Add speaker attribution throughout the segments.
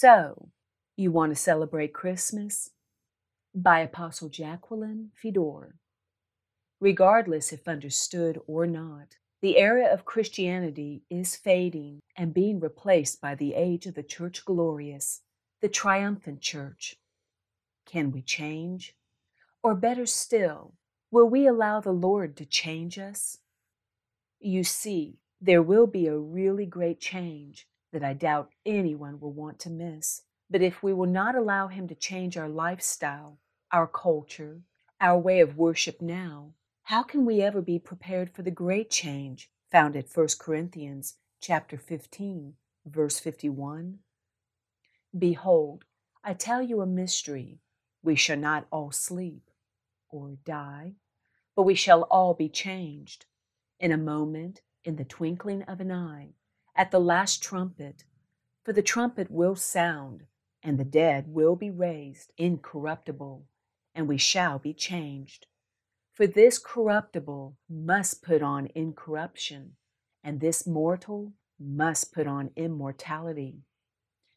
Speaker 1: So, you want to celebrate Christmas? By Apostle Jacqueline Fedor. Regardless if understood or not, the era of Christianity is fading and being replaced by the age of the Church Glorious, the triumphant church. Can we change? Or better still, will we allow the Lord to change us? You see, there will be a really great change that I doubt anyone will want to miss. But if we will not allow Him to change our lifestyle, our culture, our way of worship now, how can we ever be prepared for the great change found at 1 Corinthians chapter 15, verse 51? Behold, I tell you a mystery. We shall not all sleep or die, but we shall all be changed. In a moment, in the twinkling of an eye, at the last trumpet. For the trumpet will sound, and the dead will be raised incorruptible, and we shall be changed. For this corruptible must put on incorruption, and this mortal must put on immortality.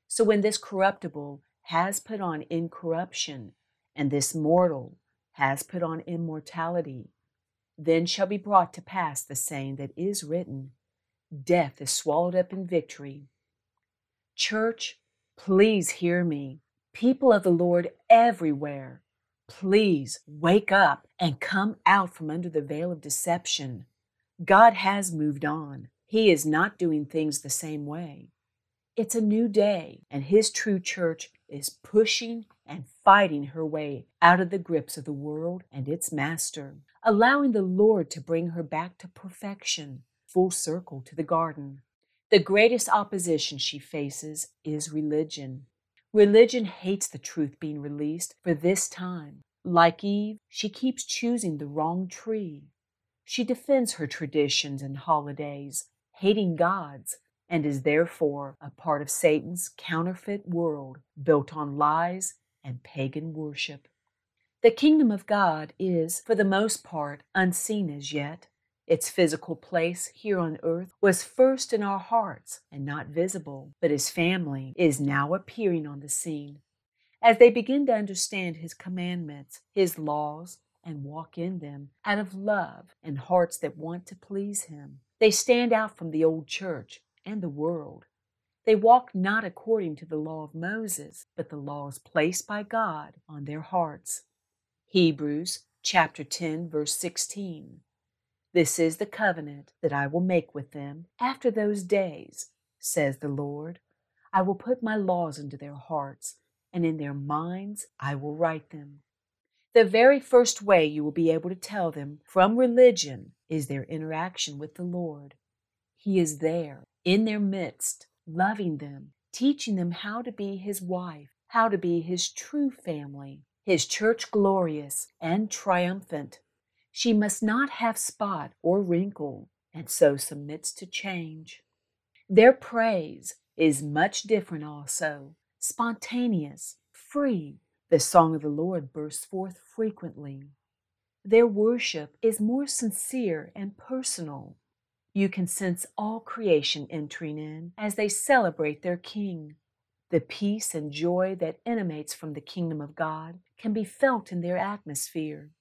Speaker 1: So when this corruptible has put on incorruption, and this mortal has put on immortality, then shall be brought to pass the saying that is written Death is swallowed up in victory. Church, please hear me. People of the Lord everywhere, Please wake up and come out from under the veil of deception. God has moved on. He is not doing things the same way. It's a new day, and His true church is pushing and fighting her way out of the grips of the world and its master, allowing the Lord to bring her back to perfection, full circle to the garden. The greatest opposition she faces is religion. Religion hates the truth being released for this time. Like Eve, she keeps choosing the wrong tree. She defends her traditions and holidays, hating God's, and is therefore a part of Satan's counterfeit world built on lies and pagan worship. The kingdom of God is, for the most part, unseen as yet. Its physical place here on earth was first in our hearts and not visible, but his family is now appearing on the scene. As they begin to understand his commandments, his laws, and walk in them out of love and hearts that want to please him, they stand out from the old church and the world. They walk not according to the law of Moses, but the laws placed by God on their hearts. Hebrews chapter 10 verse 16. This is the covenant that I will make with them after those days, says the Lord. I will put my laws into their hearts, and in their minds I will write them. The very first way you will be able to tell them from religion is their interaction with the Lord. He is there, in their midst, loving them, teaching them how to be His wife, how to be His true family, His church glorious and triumphant, she must not have spot or wrinkle, and so submits to change. Their praise is much different also, spontaneous, free. The song of the Lord bursts forth frequently. Their worship is more sincere and personal. You can sense all creation entering in as they celebrate their King. The peace and joy that emanates from the kingdom of God can be felt in their atmosphere.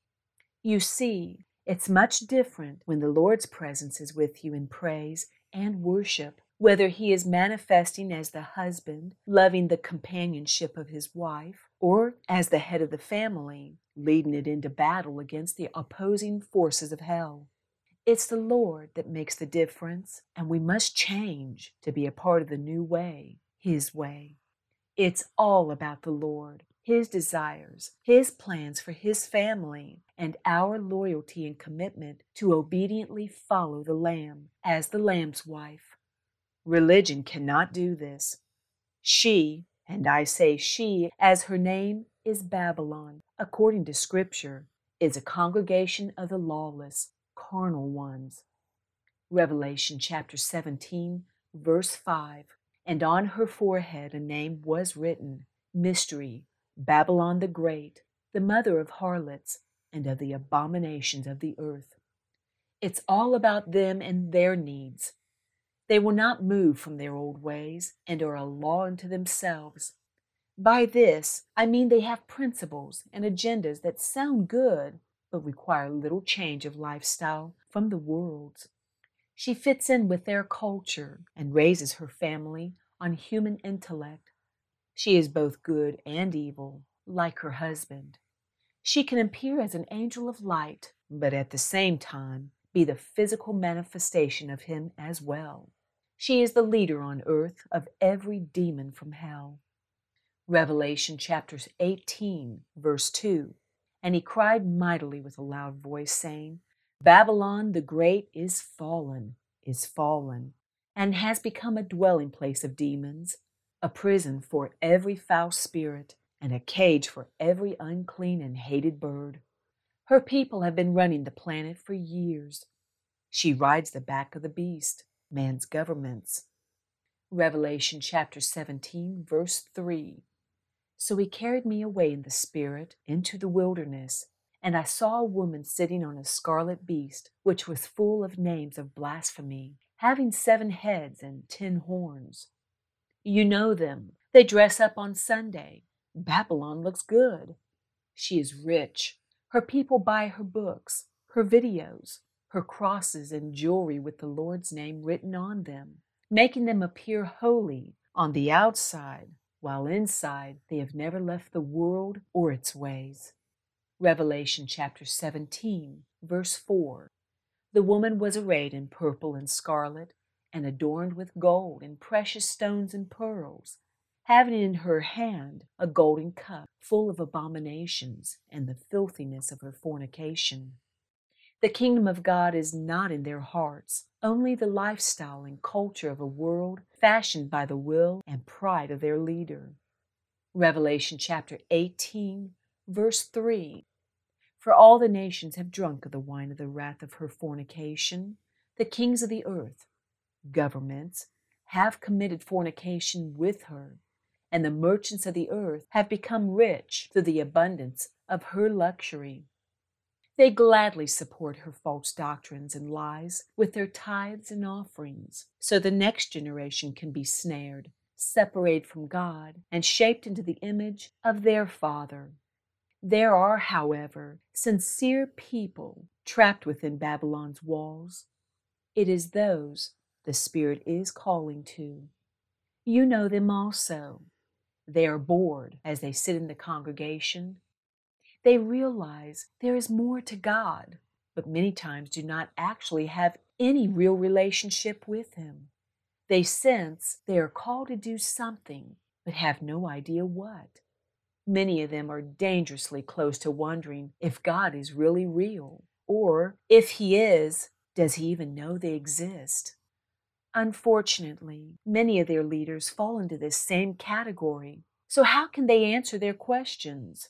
Speaker 1: You see, it's much different when the Lord's presence is with you in praise and worship, whether He is manifesting as the husband, loving the companionship of his wife, or as the head of the family, leading it into battle against the opposing forces of hell. It's the Lord that makes the difference, and we must change to be a part of the new way, His way. It's all about the Lord his desires, His plans for His family, and our loyalty and commitment to obediently follow the Lamb as the Lamb's wife. Religion cannot do this. She, and I say she, as her name is Babylon, according to Scripture, is a congregation of the lawless, carnal ones. Revelation chapter 17, verse 5. And on her forehead a name was written Mystery, Babylon the Great, the mother of harlots and of the abominations of the earth. It's all about them and their needs. They will not move from their old ways and are a law unto themselves. By this, I mean they have principles and agendas that sound good, but require little change of lifestyle from the world's. She fits in with their culture and raises her family on human intellect. She is both good and evil, like her husband. She can appear as an angel of light, but at the same time be the physical manifestation of him as well. She is the leader on earth of every demon from hell. Revelation chapters 18, verse 2. And he cried mightily with a loud voice, saying, Babylon the Great is fallen, is fallen, and has become a dwelling place of demons, a prison for every foul spirit, and a cage for every unclean and hated bird. Her people have been running the planet for years. She rides the back of the beast man's governments. Revelation chapter 17, verse 3. So he carried me away in the Spirit into the wilderness, and I saw a woman sitting on a scarlet beast, which was full of names of blasphemy, having seven heads and ten horns. You know them. They dress up on Sunday. Babylon looks good. She is rich. Her people buy her books, her videos, her crosses and jewelry with the Lord's name written on them, making them appear holy on the outside, while inside they have never left the world or its ways. Revelation chapter 17, verse 4. The woman was arrayed in purple and scarlet, and adorned with gold and precious stones and pearls, having in her hand a golden cup full of abominations and the filthiness of her fornication. The kingdom of God is not in their hearts, only the lifestyle and culture of a world fashioned by the will and pride of their leader. Revelation chapter 18, verse 3 For all the nations have drunk of the wine of the wrath of her fornication. The kings of the earth, governments, have committed fornication with her, and the merchants of the earth have become rich through the abundance of her luxury. They gladly support her false doctrines and lies with their tithes and offerings, so the next generation can be snared, separated from God, and shaped into the image of their Father. There are, however, sincere people trapped within Babylon's walls. It is those the Spirit is calling to. You know them also. They are bored as they sit in the congregation they realize there is more to God, but many times do not actually have any real relationship with Him. They sense they are called to do something, but have no idea what. Many of them are dangerously close to wondering if God is really real, or if He is, does He even know they exist? Unfortunately, many of their leaders fall into this same category. So, how can they answer their questions?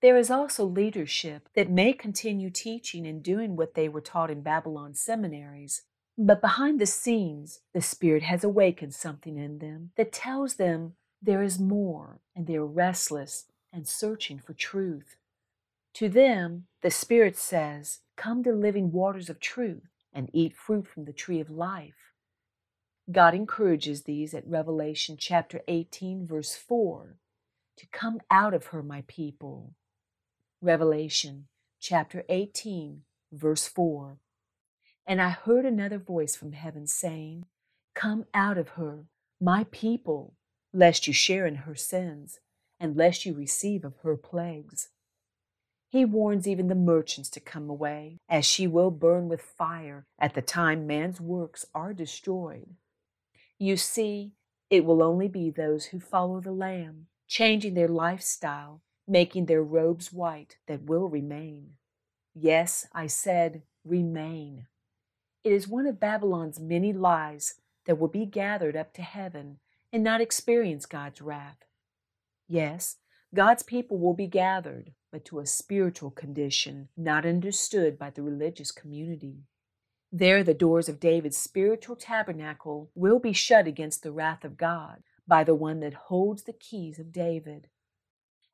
Speaker 1: There is also leadership that may continue teaching and doing what they were taught in Babylon seminaries, but behind the scenes, the Spirit has awakened something in them that tells them there is more, and they are restless and searching for truth. To them, the Spirit says, Come to living waters of truth and eat fruit from the tree of life. God encourages these at Revelation chapter 18, verse 4 to come out of her, my people, Revelation chapter 18, verse 4. And I heard another voice from heaven saying, Come out of her, my people, lest you share in her sins, and lest you receive of her plagues. He warns even the merchants to come away, as she will burn with fire at the time man's works are destroyed. You see, it will only be those who follow the Lamb, changing their lifestyle making their robes white that will remain. Yes, I said, remain. It is one of Babylon's many lies that will be gathered up to heaven and not experience God's wrath. Yes, God's people will be gathered, but to a spiritual condition not understood by the religious community. There, the doors of David's spiritual tabernacle will be shut against the wrath of God by the one that holds the keys of David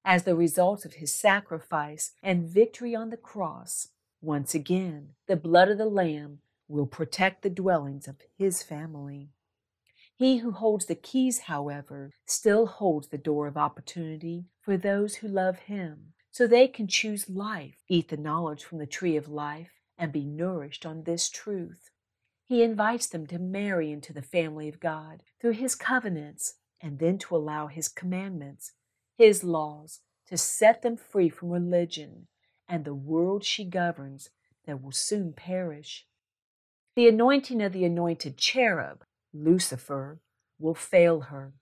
Speaker 1: as the result of his sacrifice and victory on the cross. Once again, the blood of the Lamb will protect the dwellings of his family. He who holds the keys, however, still holds the door of opportunity for those who love him, so they can choose life, eat the knowledge from the tree of life, and be nourished on this truth. He invites them to marry into the family of God through his covenants and then to allow his commandments, his laws, to set them free from religion and the world she governs that will soon perish. The anointing of the anointed cherub, Lucifer, will fail her,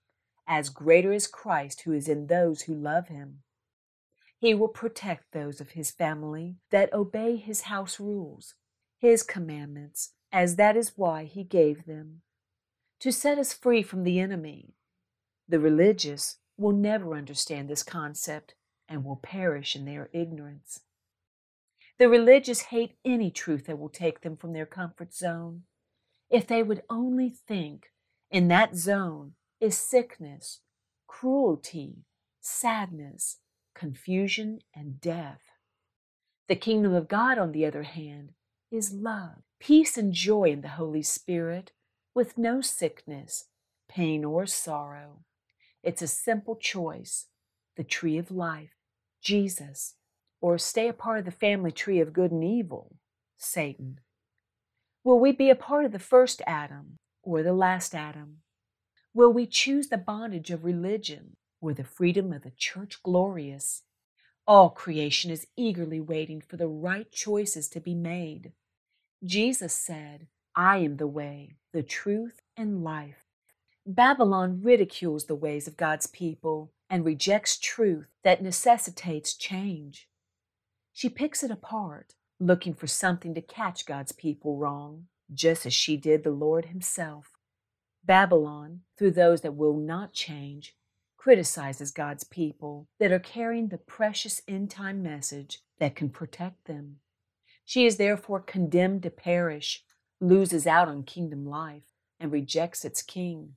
Speaker 1: as greater is Christ who is in those who love him. He will protect those of his family that obey his house rules, his commandments, as that is why he gave them, to set us free from the enemy. The religious will never understand this concept and will perish in their ignorance. The religious hate any truth that will take them from their comfort zone. If they would only think in that zone is sickness, cruelty, sadness, confusion, and death. The kingdom of God, on the other hand, is love, peace, and joy in the Holy Spirit, with no sickness, pain, or sorrow. It's a simple choice the tree of life, Jesus, or stay a part of the family tree of good and evil, Satan? Will we be a part of the first Adam or the last Adam? Will we choose the bondage of religion or the freedom of the church glorious? All creation is eagerly waiting for the right choices to be made. Jesus said, I am the way, the truth, and life. Babylon ridicules the ways of God's people and rejects truth that necessitates change. She picks it apart, looking for something to catch God's people wrong, just as she did the Lord Himself. Babylon, through those that will not change, criticizes God's people that are carrying the precious end time message that can protect them. She is therefore condemned to perish, loses out on kingdom life, and rejects its king.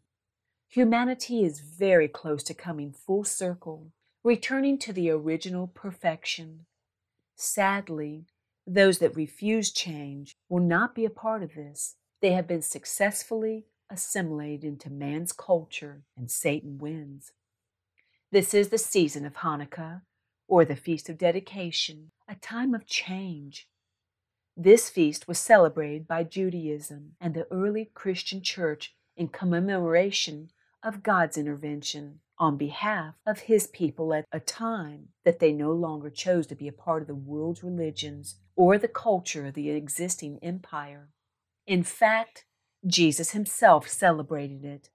Speaker 1: Humanity is very close to coming full circle, returning to the original perfection. Sadly, those that refuse change will not be a part of this. They have been successfully assimilated into man's culture, and Satan wins. This is the season of Hanukkah, or the Feast of Dedication, a time of change. This feast was celebrated by Judaism and the early Christian church in commemoration of God's intervention on behalf of his people at a time that they no longer chose to be a part of the world's religions or the culture of the existing empire. In fact, Jesus himself celebrated it.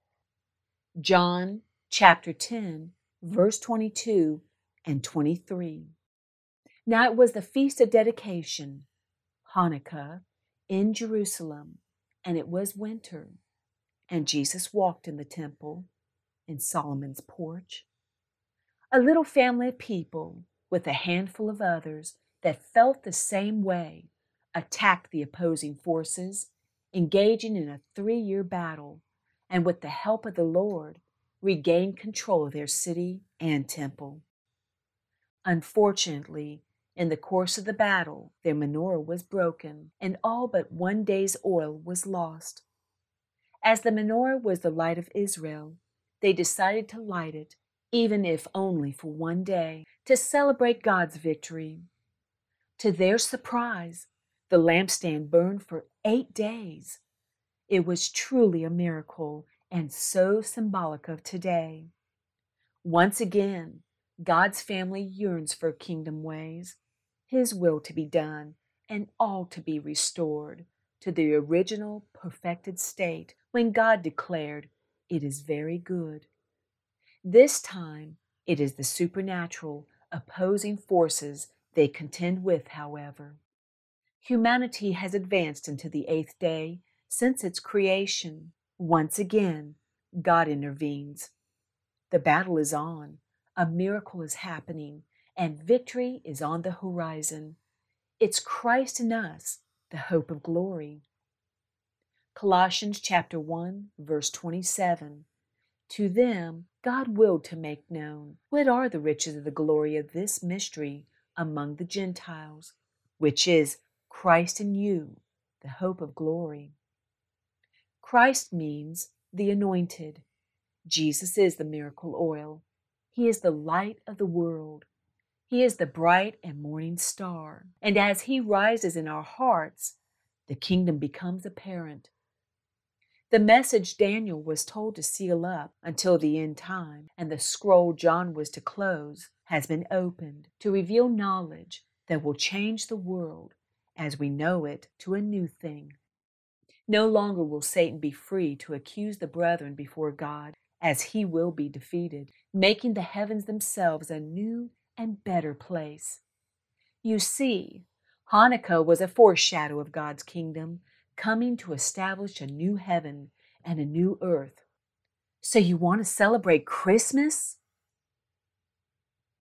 Speaker 1: John chapter 10, verse 22 and 23. Now it was the feast of dedication, Hanukkah, in Jerusalem, and it was winter. And Jesus walked in the temple in Solomon's porch. A little family of people, with a handful of others that felt the same way, attacked the opposing forces, engaging in a three year battle, and with the help of the Lord, regained control of their city and temple. Unfortunately, in the course of the battle, their menorah was broken, and all but one day's oil was lost. As the menorah was the light of Israel, they decided to light it, even if only for one day, to celebrate God's victory. To their surprise, the lampstand burned for eight days. It was truly a miracle and so symbolic of today. Once again, God's family yearns for kingdom ways, His will to be done, and all to be restored to the original perfected state when God declared, it is very good. This time, it is the supernatural opposing forces they contend with, however. Humanity has advanced into the eighth day since its creation. Once again, God intervenes. The battle is on, a miracle is happening, and victory is on the horizon. It's Christ in us, the hope of glory. Colossians chapter 1 verse 27. To them God willed to make known what are the riches of the glory of this mystery among the Gentiles, which is Christ in you, the hope of glory. Christ means the anointed. Jesus is the miracle oil. He is the light of the world. He is the bright and morning star. And as He rises in our hearts, the kingdom becomes apparent. The message Daniel was told to seal up until the end time, and the scroll John was to close, has been opened to reveal knowledge that will change the world as we know it to a new thing. No longer will Satan be free to accuse the brethren before God, as he will be defeated, making the heavens themselves a new and better place. You see, Hanukkah was a foreshadow of God's kingdom coming to establish a new heaven and a new earth. So, you want to celebrate Christmas?